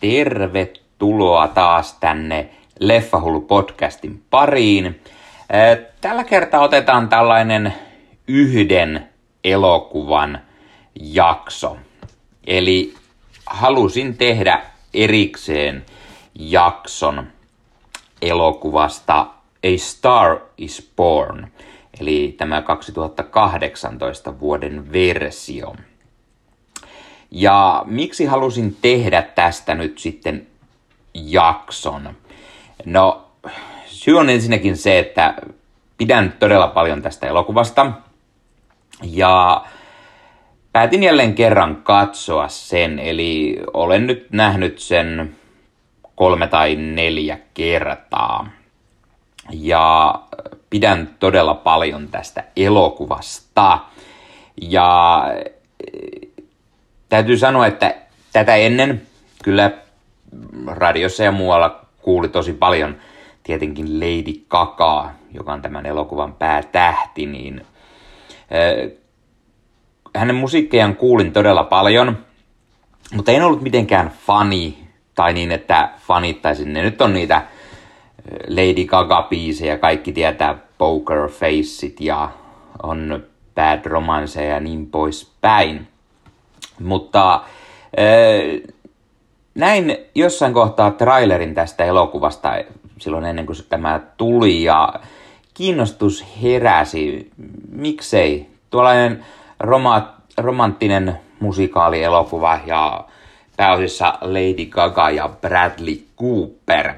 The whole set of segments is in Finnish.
tervetuloa taas tänne Leffahullu podcastin pariin. Tällä kertaa otetaan tällainen yhden elokuvan jakso. Eli halusin tehdä erikseen jakson elokuvasta A Star is Born, eli tämä 2018 vuoden versio. Ja miksi halusin tehdä tästä nyt sitten jakson? No, syy on ensinnäkin se, että pidän todella paljon tästä elokuvasta. Ja päätin jälleen kerran katsoa sen, eli olen nyt nähnyt sen kolme tai neljä kertaa. Ja pidän todella paljon tästä elokuvasta. Ja täytyy sanoa, että tätä ennen kyllä radiossa ja muualla kuuli tosi paljon tietenkin Lady Gaga, joka on tämän elokuvan päätähti, niin hänen musiikkejaan kuulin todella paljon, mutta en ollut mitenkään fani tai niin, että fanittaisin. Ne nyt on niitä Lady Gaga-biisejä, kaikki tietää Poker Faceit ja on Bad Romance ja niin poispäin. Mutta näin jossain kohtaa trailerin tästä elokuvasta silloin ennen kuin tämä tuli ja kiinnostus heräsi. Miksei? Tuollainen roma, romanttinen musikaalielokuva ja pääosissa Lady Gaga ja Bradley Cooper.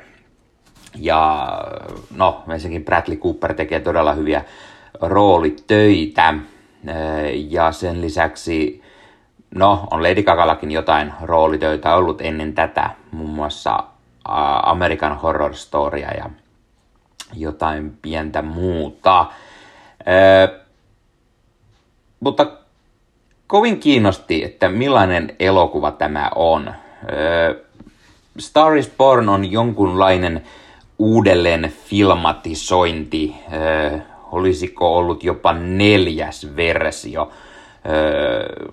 Ja no, ensinnäkin Bradley Cooper tekee todella hyviä roolitöitä. Ja sen lisäksi No, on Lady Gagallakin jotain roolitöitä ollut ennen tätä, muun muassa American Horror Storya ja jotain pientä muuta. Ö, mutta kovin kiinnosti, että millainen elokuva tämä on. Ö, Star is Born on jonkunlainen uudelleen filmatisointi. Ö, olisiko ollut jopa neljäs versio. Ö,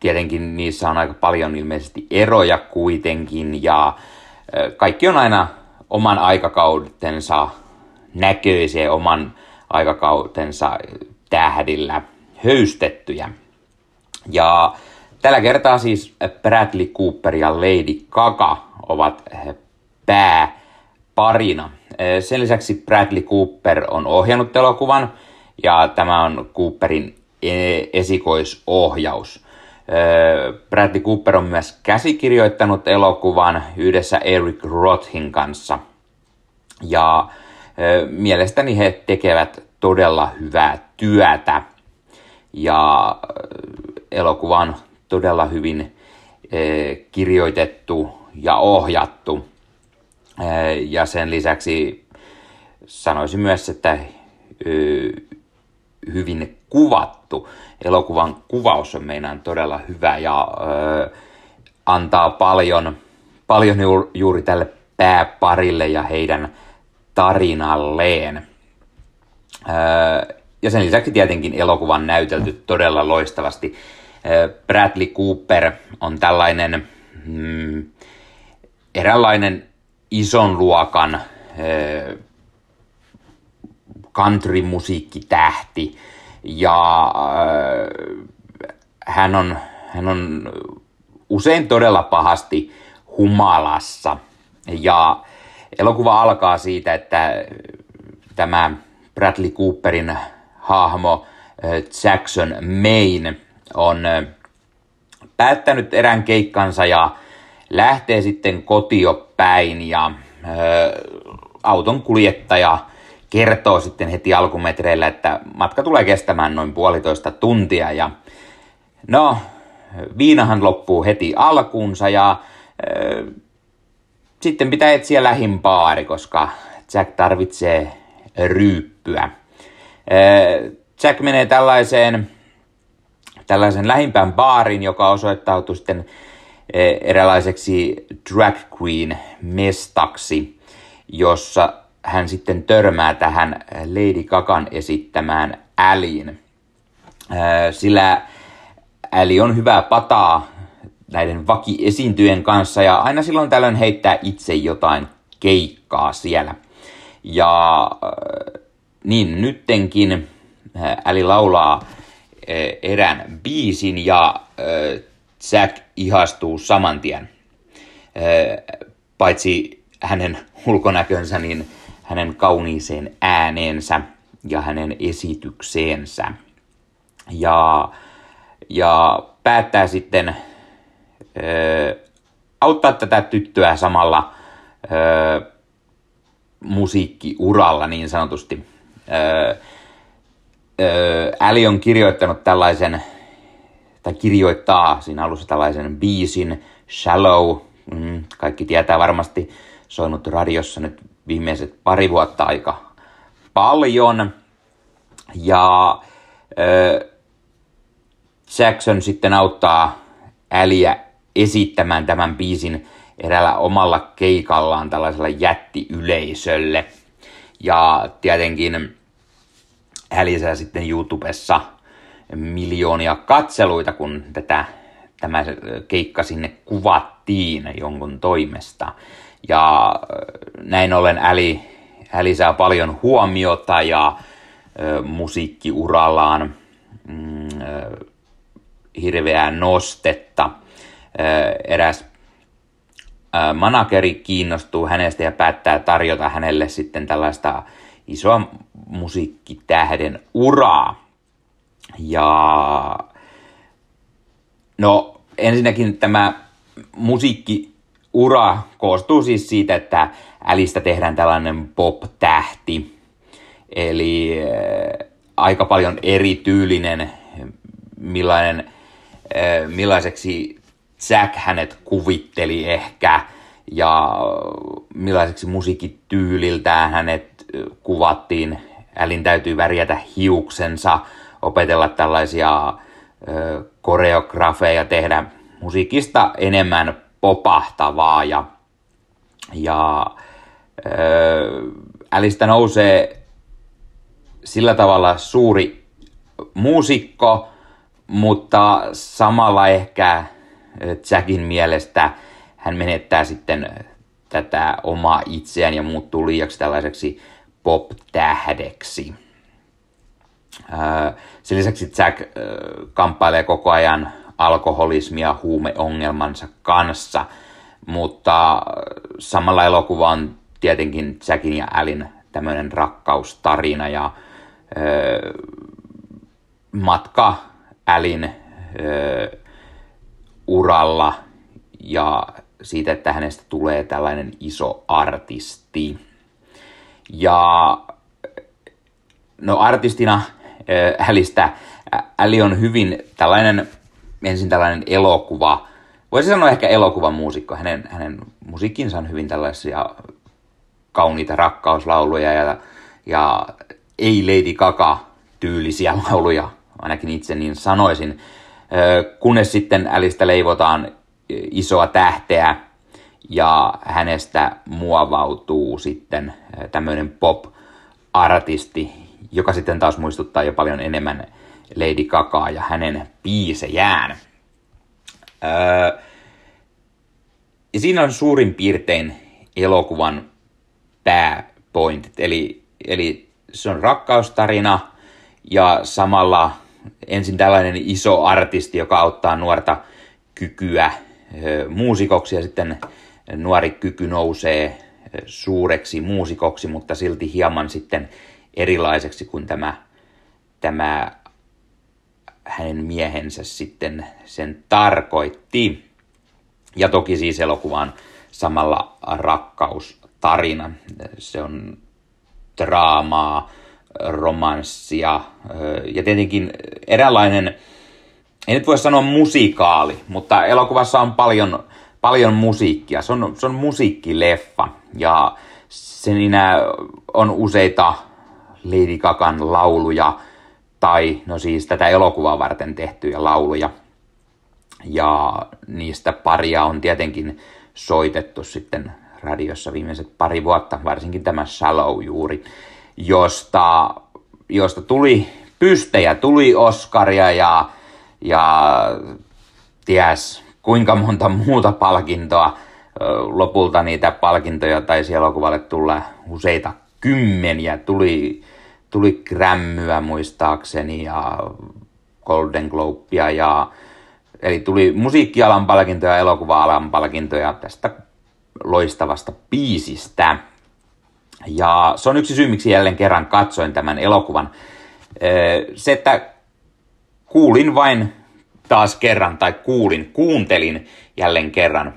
tietenkin niissä on aika paljon ilmeisesti eroja kuitenkin ja kaikki on aina oman aikakautensa näköisiä, oman aikakautensa tähdillä höystettyjä. Ja tällä kertaa siis Bradley Cooper ja Lady Gaga ovat pääparina. Sen lisäksi Bradley Cooper on ohjannut elokuvan ja tämä on Cooperin e-, esikoisohjaus. Bradley Cooper on myös käsikirjoittanut elokuvan yhdessä Eric Rothin kanssa. Ja mielestäni he tekevät todella hyvää työtä. Ja elokuva on todella hyvin kirjoitettu ja ohjattu. Ja sen lisäksi sanoisin myös, että hyvin kuvattu. Elokuvan kuvaus on meinaan todella hyvä ja ö, antaa paljon, paljon juuri tälle pääparille ja heidän tarinalleen. Ö, ja sen lisäksi tietenkin elokuvan näytelty todella loistavasti. Bradley Cooper on tällainen mm, eräänlainen ison luokan country-musiikkitähti. Ja äh, hän, on, hän on usein todella pahasti humalassa. Ja elokuva alkaa siitä, että tämä Bradley Cooperin hahmo äh, Jackson Maine on äh, päättänyt erään keikkansa ja lähtee sitten kotiopäin ja äh, auton kuljettaja kertoo sitten heti alkumetreillä, että matka tulee kestämään noin puolitoista tuntia ja no, viinahan loppuu heti alkuunsa ja äh, sitten pitää etsiä lähin baari, koska Jack tarvitsee ryyppyä. Äh, Jack menee tällaiseen, tällaisen lähimpään baarin, joka osoittautui sitten eräänlaiseksi drag queen mestaksi, jossa hän sitten törmää tähän Lady Gagan esittämään äliin. Sillä äli on hyvää pataa näiden vakiesiintyjen kanssa ja aina silloin tällöin heittää itse jotain keikkaa siellä. Ja äh, niin nyttenkin Äli laulaa erään biisin ja Jack ihastuu saman tien. Paitsi hänen ulkonäkönsä, niin hänen kauniiseen ääneensä ja hänen esitykseensä. Ja, ja päättää sitten ö, auttaa tätä tyttöä samalla ö, musiikkiuralla niin sanotusti. Ö, ö, Äli on kirjoittanut tällaisen, tai kirjoittaa siinä alussa tällaisen biisin, Shallow, mm, kaikki tietää varmasti, soinut radiossa nyt viimeiset pari vuotta aika paljon. Ja ö, Jackson sitten auttaa Äliä esittämään tämän biisin eräällä omalla keikallaan tällaisella jättiyleisölle. Ja tietenkin Äli saa sitten YouTubessa miljoonia katseluita, kun tätä, tämä keikka sinne kuvattiin jonkun toimesta. Ja näin ollen Äli, Äli saa paljon huomiota ja ö, musiikkiurallaan mm, hirveää nostetta. Eräs manageri kiinnostuu hänestä ja päättää tarjota hänelle sitten tällaista isoa musiikkitähden uraa. Ja no ensinnäkin tämä musiikkiura koostuu siis siitä, että Älistä tehdään tällainen pop-tähti. Eli aika paljon erityylinen, millainen millaiseksi Jack hänet kuvitteli ehkä ja millaiseksi musiikkityyliltään hänet kuvattiin. Älin täytyy värjätä hiuksensa, opetella tällaisia koreografeja, tehdä musiikista enemmän popahtavaa ja, ja ö, Älistä nousee sillä tavalla suuri muusikko, mutta samalla ehkä Jackin mielestä hän menettää sitten tätä omaa itseään ja muuttuu liiaksi tällaiseksi pop-tähdeksi. Sen lisäksi Jack kamppailee koko ajan alkoholismia huumeongelmansa kanssa, mutta samalla elokuva on tietenkin Jackin ja Alin tämmöinen rakkaustarina ja matka Alin ö, uralla ja siitä, että hänestä tulee tällainen iso artisti. Ja no artistina Älistä, Äli on hyvin tällainen, ensin tällainen elokuva, voisi sanoa ehkä elokuvan muusikko. Hänen, hänen musiikkinsa on hyvin tällaisia kauniita rakkauslauluja ja, ja ei Lady Gaga tyylisiä lauluja, ainakin itse niin sanoisin, kunnes sitten Älistä leivotaan isoa tähteä ja hänestä muovautuu sitten tämmöinen pop-artisti, joka sitten taas muistuttaa jo paljon enemmän Lady Gagaa ja hänen biisejään. ja siinä on suurin piirtein elokuvan pääpointit, eli, eli se on rakkaustarina ja samalla ensin tällainen iso artisti, joka auttaa nuorta kykyä muusikoksi ja sitten nuori kyky nousee suureksi muusikoksi, mutta silti hieman sitten erilaiseksi kuin tämä, tämä hänen miehensä sitten sen tarkoitti. Ja toki siis elokuvan samalla rakkaustarina. Se on draamaa, romanssia ja tietenkin eräänlainen, ei nyt voi sanoa musikaali, mutta elokuvassa on paljon, paljon musiikkia. Se on, se on musiikkileffa ja siinä on useita Lady Gagan lauluja tai no siis tätä elokuvaa varten tehtyjä lauluja. Ja niistä paria on tietenkin soitettu sitten radiossa viimeiset pari vuotta, varsinkin tämä Shallow juuri josta, josta tuli pystejä, tuli Oscaria ja, ja ties kuinka monta muuta palkintoa. Lopulta niitä palkintoja taisi elokuvalle tulla useita kymmeniä. Tuli, tuli Grammyä muistaakseni ja Golden Globea ja Eli tuli musiikkialan palkintoja ja elokuva-alan palkintoja tästä loistavasta biisistä. Ja se on yksi syy, miksi jälleen kerran katsoin tämän elokuvan. Se, että kuulin vain taas kerran, tai kuulin, kuuntelin jälleen kerran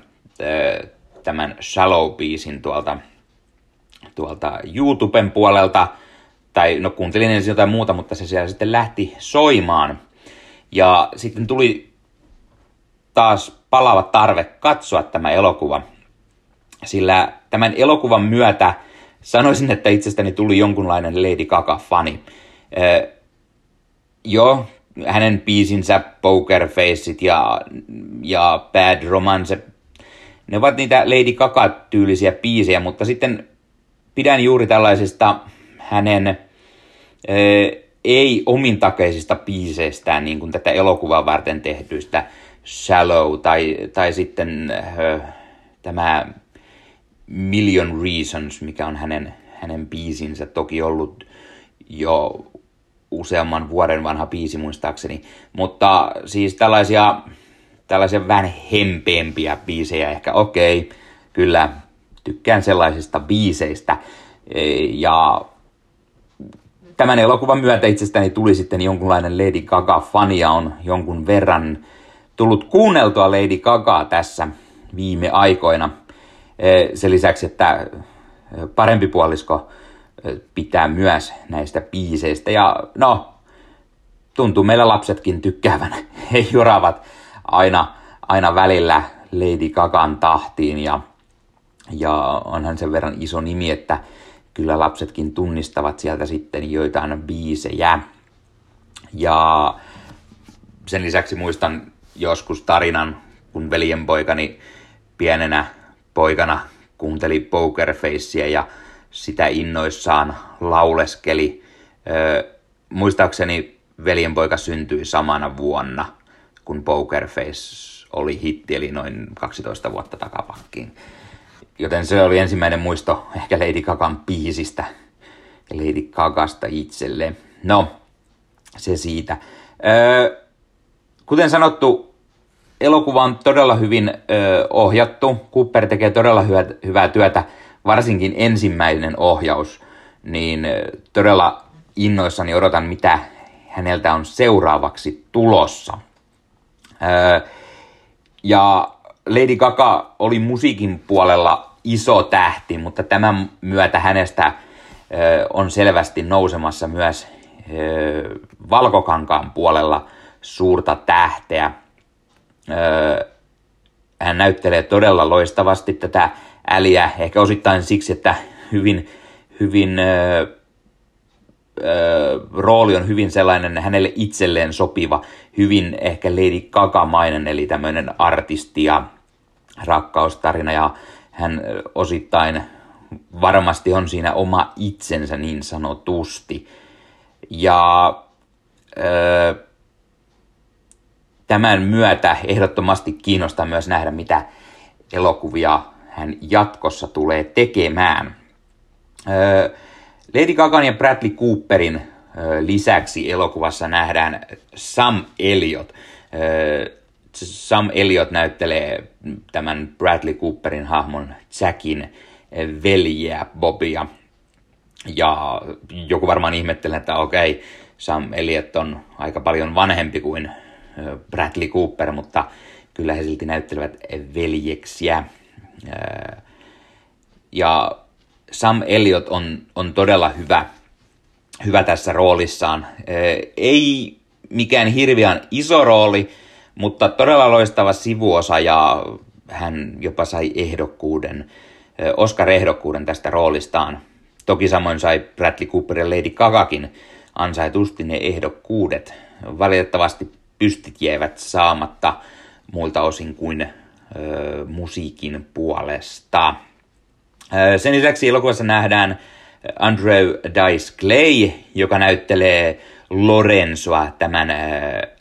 tämän Shallow-biisin tuolta, tuolta YouTuben puolelta, tai no kuuntelin ensin jotain muuta, mutta se siellä sitten lähti soimaan. Ja sitten tuli taas palava tarve katsoa tämä elokuva, sillä tämän elokuvan myötä sanoisin, että itsestäni tuli jonkunlainen Lady Gaga-fani. Äh, joo, hänen biisinsä Poker Faceit ja, ja Bad Romance, ne ovat niitä Lady Gaga-tyylisiä biisejä, mutta sitten pidän juuri tällaisista hänen ei omintakeisista biiseistään, niin kuin tätä elokuvaa varten tehdyistä Shallow tai, tai sitten äh, tämä Million Reasons, mikä on hänen, hänen biisinsä toki ollut jo useamman vuoden vanha biisi muistaakseni, mutta siis tällaisia, tällaisia vähän hempeämpiä biisejä ehkä, okei, okay, kyllä tykkään sellaisista biiseistä. Ja tämän elokuvan myötä itsestäni tuli sitten jonkunlainen Lady Gaga-fania on jonkun verran tullut kuunneltua Lady Gagaa tässä viime aikoina. E, sen lisäksi, että e, parempi puolisko e, pitää myös näistä biiseistä. Ja no, tuntuu meillä lapsetkin tykkäävän. He juravat aina, aina välillä Lady Gagan tahtiin ja, ja onhan sen verran iso nimi, että kyllä lapsetkin tunnistavat sieltä sitten joitain biisejä. Ja sen lisäksi muistan joskus tarinan, kun veljenpoikani pienenä poikana kuunteli Pokerfacea ja sitä innoissaan lauleskeli. Öö, muistaakseni veljenpoika syntyi samana vuonna, kun Pokerface oli hitti, eli noin 12 vuotta takapakkiin. Joten se oli ensimmäinen muisto ehkä Lady Gagan biisistä Lady Gagasta itselleen. No, se siitä. Öö, Kuten sanottu, elokuva on todella hyvin ö, ohjattu. Cooper tekee todella hyvää, hyvää työtä, varsinkin ensimmäinen ohjaus. Niin todella innoissani odotan, mitä häneltä on seuraavaksi tulossa. Ö, ja Lady Gaga oli musiikin puolella iso tähti, mutta tämän myötä hänestä on selvästi nousemassa myös valkokankaan puolella – suurta tähteä. Hän näyttelee todella loistavasti tätä äliä, ehkä osittain siksi, että hyvin, hyvin rooli on hyvin sellainen hänelle itselleen sopiva, hyvin ehkä Lady Gaga-mainen, eli tämmöinen artisti ja rakkaustarina, ja hän osittain varmasti on siinä oma itsensä niin sanotusti. Ja tämän myötä ehdottomasti kiinnostaa myös nähdä, mitä elokuvia hän jatkossa tulee tekemään. Lady Gagan ja Bradley Cooperin lisäksi elokuvassa nähdään Sam Elliot. Sam Elliot näyttelee tämän Bradley Cooperin hahmon Jackin veljeä Bobia. Ja joku varmaan ihmettelee, että okei, Sam Elliot on aika paljon vanhempi kuin Bradley Cooper, mutta kyllä he silti näyttelevät veljeksiä. Ja Sam Elliot on, on todella hyvä, hyvä tässä roolissaan. Ei mikään hirveän iso rooli, mutta todella loistava sivuosa ja hän jopa sai ehdokkuuden, Oscar-ehdokkuuden tästä roolistaan. Toki samoin sai Bradley Cooper ja Lady Gagakin ansaitusti ne ehdokkuudet. Valitettavasti pystit jäivät saamatta muilta osin kuin ö, musiikin puolesta. Sen lisäksi elokuvassa nähdään Andrew Dice Clay, joka näyttelee Lorenzoa, tämän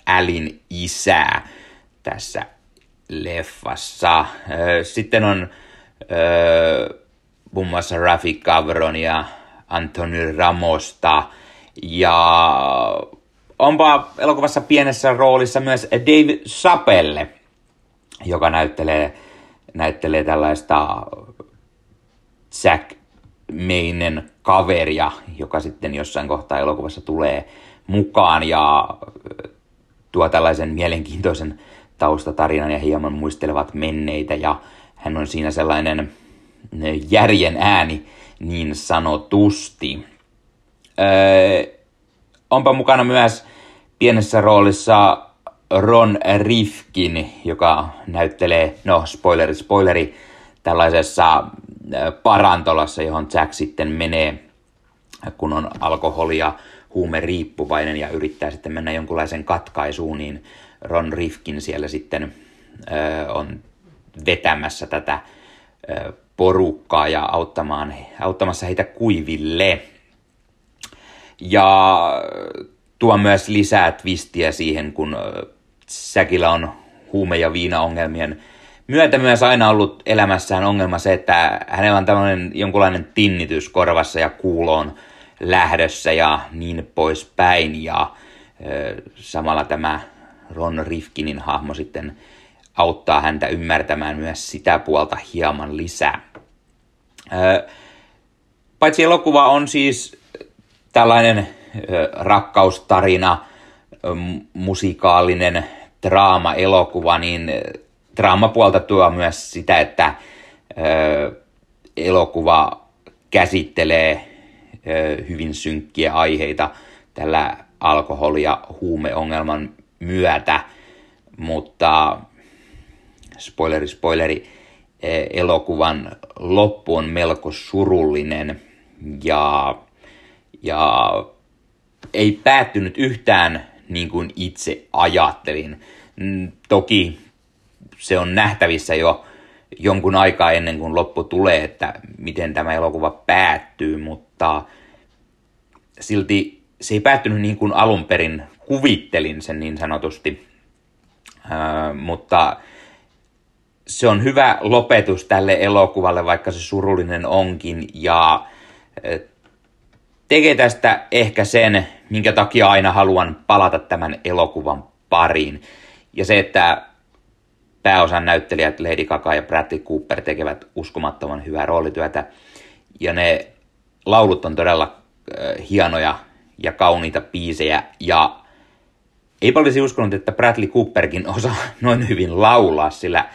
Alin isää tässä leffassa. Sitten on muun muassa Rafi Gavron ja Anthony Ramosta. Ja onpa elokuvassa pienessä roolissa myös Dave Sapelle, joka näyttelee, näyttelee tällaista Jack Meinen kaveria, joka sitten jossain kohtaa elokuvassa tulee mukaan ja tuo tällaisen mielenkiintoisen taustatarinan ja hieman muistelevat menneitä ja hän on siinä sellainen järjen ääni niin sanotusti. Öö, onpa mukana myös pienessä roolissa Ron Rifkin, joka näyttelee, no spoileri, spoileri, tällaisessa parantolassa, johon Jack sitten menee, kun on alkoholia huume riippuvainen ja yrittää sitten mennä jonkunlaisen katkaisuun, niin Ron Rifkin siellä sitten ö, on vetämässä tätä ö, porukkaa ja auttamaan, auttamassa heitä kuiville. Ja tuo myös lisää twistiä siihen, kun Säkillä on huume- ja viinaongelmien myötä myös aina ollut elämässään ongelma se, että hänellä on tämmöinen jonkunlainen tinnitys korvassa ja kuuloon lähdössä ja niin poispäin. Ja ö, samalla tämä Ron Rifkinin hahmo sitten auttaa häntä ymmärtämään myös sitä puolta hieman lisää. Ö, paitsi elokuva on siis tällainen ö, rakkaustarina, ö, musikaalinen draama-elokuva, niin draamapuolta tuo myös sitä, että ö, elokuva käsittelee ö, hyvin synkkiä aiheita tällä alkoholi- ja huumeongelman myötä, mutta spoileri, spoileri, elokuvan loppu on melko surullinen ja, ja ei päättynyt yhtään niin kuin itse ajattelin. Toki se on nähtävissä jo jonkun aikaa ennen kuin loppu tulee, että miten tämä elokuva päättyy, mutta silti se ei päättynyt niin kuin alun perin kuvittelin sen niin sanotusti. Ää, mutta se on hyvä lopetus tälle elokuvalle, vaikka se surullinen onkin, ja tekee tästä ehkä sen, minkä takia aina haluan palata tämän elokuvan pariin. Ja se, että pääosan näyttelijät Lady Gaga ja Bradley Cooper tekevät uskomattoman hyvää roolityötä. Ja ne laulut on todella äh, hienoja ja kauniita biisejä. Ja ei olisi uskonut, että Bradley Cooperkin osaa noin hyvin laulaa, sillä äh,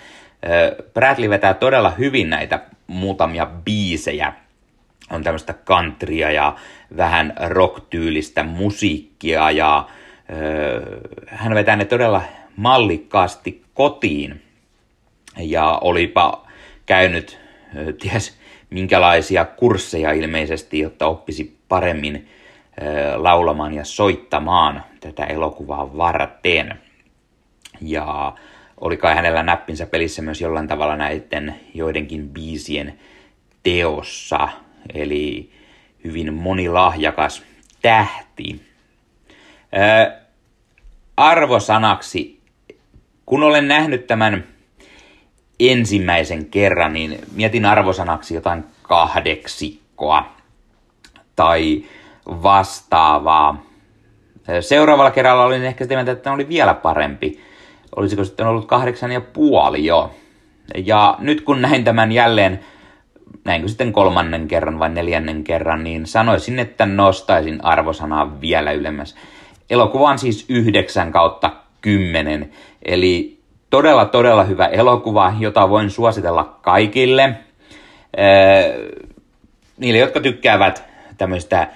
Bradley vetää todella hyvin näitä muutamia biisejä. On tämmöistä countrya ja vähän rock-tyylistä musiikkia ja äh, hän vetää ne todella mallikkaasti kotiin. Ja olipa käynyt ties minkälaisia kursseja ilmeisesti, jotta oppisi paremmin laulamaan ja soittamaan tätä elokuvaa varten. Ja oli kai hänellä näppinsä pelissä myös jollain tavalla näiden joidenkin biisien teossa. Eli hyvin monilahjakas tähti. arvosanaksi kun olen nähnyt tämän ensimmäisen kerran, niin mietin arvosanaksi jotain kahdeksikkoa tai vastaavaa. Seuraavalla kerralla olin ehkä sitä mieltä, että oli vielä parempi. Olisiko sitten ollut kahdeksan ja puoli jo. Ja nyt kun näin tämän jälleen, näinkö sitten kolmannen kerran vai neljännen kerran, niin sanoisin, että nostaisin arvosanaa vielä ylemmäs. Elokuva on siis 9 kautta 10. Eli todella, todella hyvä elokuva, jota voin suositella kaikille. Öö, niille, jotka tykkäävät tämmöistä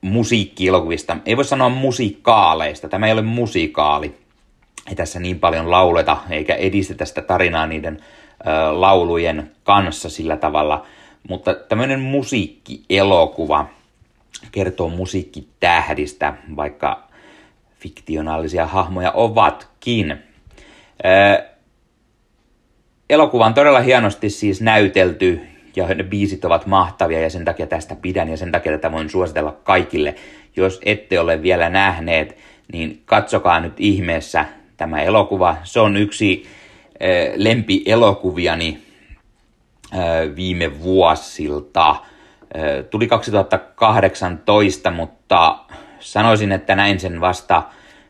musiikkielokuvista. Ei voi sanoa musikaaleista. Tämä ei ole musikaali. Ei tässä niin paljon lauleta eikä edistetä sitä tarinaa niiden ö, laulujen kanssa sillä tavalla. Mutta tämmöinen musiikkielokuva kertoo musiikkitähdistä, vaikka fiktionaalisia hahmoja ovatkin. Elokuva on todella hienosti siis näytelty ja ne biisit ovat mahtavia ja sen takia tästä pidän ja sen takia tätä voin suositella kaikille. Jos ette ole vielä nähneet, niin katsokaa nyt ihmeessä tämä elokuva. Se on yksi lempielokuviani viime vuosilta. Tuli 2018, mutta sanoisin, että näin sen vasta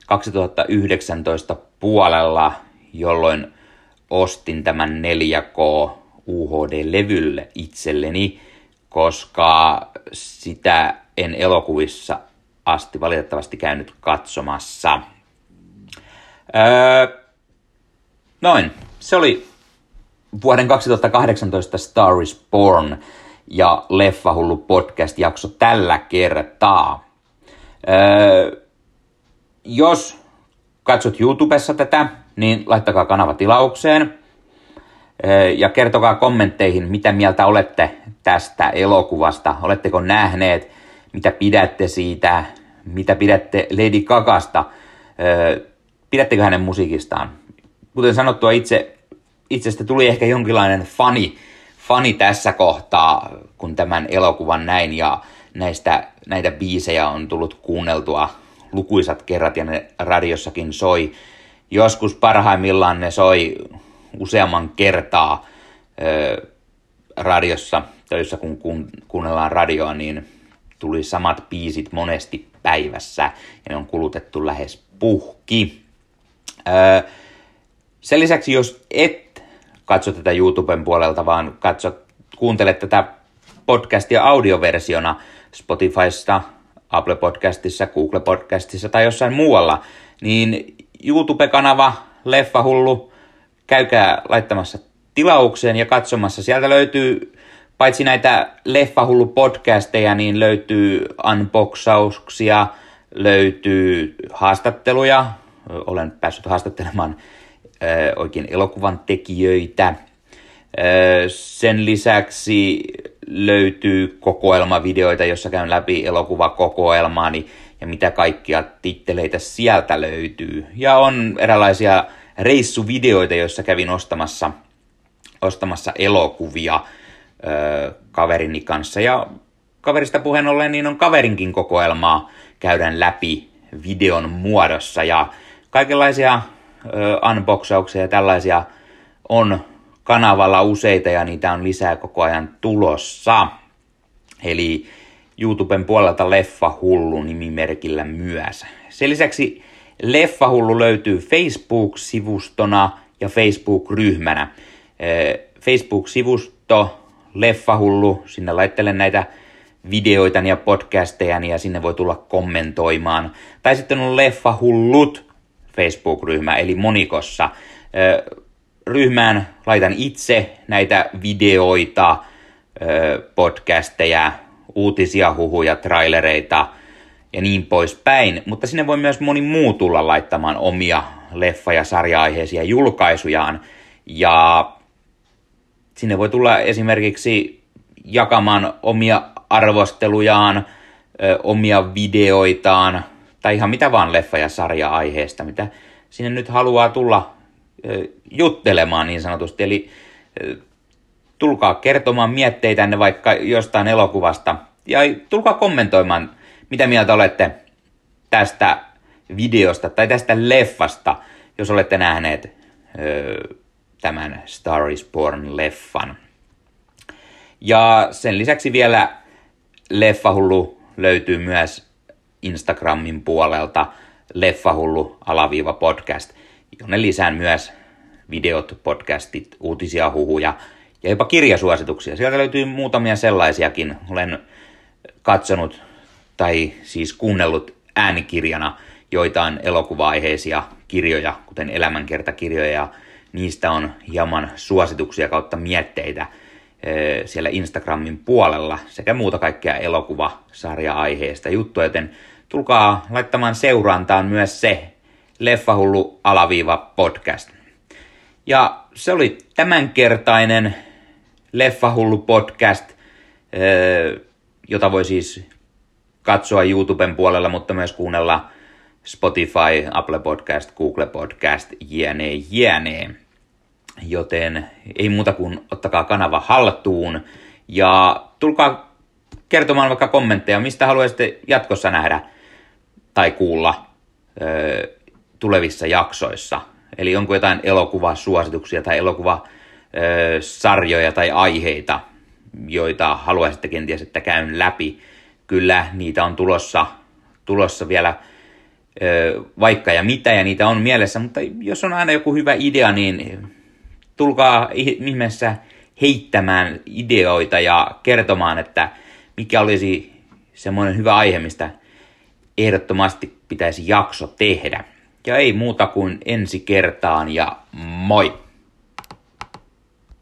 2019 puolella, jolloin ostin tämän 4K UHD-levylle itselleni, koska sitä en elokuvissa asti valitettavasti käynyt katsomassa. Öö, noin, se oli vuoden 2018 Star is Born ja Leffahullu podcast-jakso tällä kertaa. Jos katsot YouTubessa tätä, niin laittakaa kanava tilaukseen ja kertokaa kommentteihin, mitä mieltä olette tästä elokuvasta. Oletteko nähneet, mitä pidätte siitä, mitä pidätte Lady Gagasta, pidättekö hänen musiikistaan. Kuten sanottua, itse, itsestä tuli ehkä jonkinlainen fani, fani tässä kohtaa, kun tämän elokuvan näin ja näistä, näitä biisejä on tullut kuunneltua lukuisat kerrat ja ne radiossakin soi. Joskus parhaimmillaan ne soi useamman kertaa ö, radiossa, töissä kun, kun kuunnellaan radioa, niin tuli samat biisit monesti päivässä ja ne on kulutettu lähes puhki. Ö, sen lisäksi, jos et katso tätä YouTuben puolelta, vaan katso, kuuntele tätä podcastia audioversiona Spotifysta, Apple Podcastissa, Google Podcastissa tai jossain muualla, niin YouTube-kanava Leffahullu, käykää laittamassa tilaukseen ja katsomassa. Sieltä löytyy paitsi näitä Leffahullu podcasteja, niin löytyy unboxauksia, löytyy haastatteluja. Olen päässyt haastattelemaan oikein elokuvan tekijöitä. Sen lisäksi löytyy kokoelmavideoita, jossa käyn läpi elokuvakokoelmaani ja mitä kaikkia titteleitä sieltä löytyy. Ja on erilaisia reissuvideoita, joissa kävin ostamassa, ostamassa elokuvia ö, kaverini kanssa. Ja kaverista puheen ollen, niin on kaverinkin kokoelmaa käydään läpi videon muodossa. Ja kaikenlaisia ö, unboxauksia ja tällaisia on kanavalla useita ja niitä on lisää koko ajan tulossa. Eli YouTuben puolelta Leffa Hullu nimimerkillä myös. Sen lisäksi Leffahullu löytyy Facebook-sivustona ja Facebook-ryhmänä. Facebook-sivusto Leffahullu, sinne laittelen näitä videoita ja podcasteja ja sinne voi tulla kommentoimaan. Tai sitten on Leffahullut Facebook-ryhmä, eli monikossa. Ryhmään. Laitan itse näitä videoita, podcasteja, uutisia, huhuja, trailereita – ja niin poispäin, mutta sinne voi myös moni muu tulla laittamaan omia leffa- ja sarja-aiheisia julkaisujaan, ja sinne voi tulla esimerkiksi jakamaan omia arvostelujaan, omia videoitaan, tai ihan mitä vaan leffa- ja sarja-aiheesta, mitä sinne nyt haluaa tulla juttelemaan niin sanotusti, eli tulkaa kertomaan mietteitänne vaikka jostain elokuvasta, ja tulkaa kommentoimaan mitä mieltä olette tästä videosta tai tästä leffasta, jos olette nähneet tämän Star is Born-leffan. Ja sen lisäksi vielä Leffahullu löytyy myös Instagramin puolelta Leffahullu alaviiva podcast, jonne lisään myös videot, podcastit, uutisia, huhuja ja jopa kirjasuosituksia. Sieltä löytyy muutamia sellaisiakin. Olen katsonut tai siis kuunnellut äänikirjana joitain elokuva-aiheisia kirjoja, kuten elämänkertakirjoja, ja niistä on hieman suosituksia kautta mietteitä siellä Instagramin puolella sekä muuta kaikkea elokuvasarja-aiheesta juttuja, joten tulkaa laittamaan seurantaan myös se Leffahullu alaviiva podcast. Ja se oli tämänkertainen Leffahullu podcast, jota voi siis katsoa YouTuben puolella, mutta myös kuunnella Spotify, Apple Podcast, Google Podcast, jne, jne. Joten ei muuta kuin ottakaa kanava haltuun ja tulkaa kertomaan vaikka kommentteja, mistä haluaisitte jatkossa nähdä tai kuulla ö, tulevissa jaksoissa. Eli onko jotain elokuvasuosituksia tai elokuvasarjoja tai aiheita, joita haluaisitte kenties, että käyn läpi. Kyllä niitä on tulossa, tulossa vielä vaikka ja mitä, ja niitä on mielessä, mutta jos on aina joku hyvä idea, niin tulkaa ihmeessä heittämään ideoita ja kertomaan, että mikä olisi semmoinen hyvä aihe, mistä ehdottomasti pitäisi jakso tehdä. Ja ei muuta kuin ensi kertaan ja moi!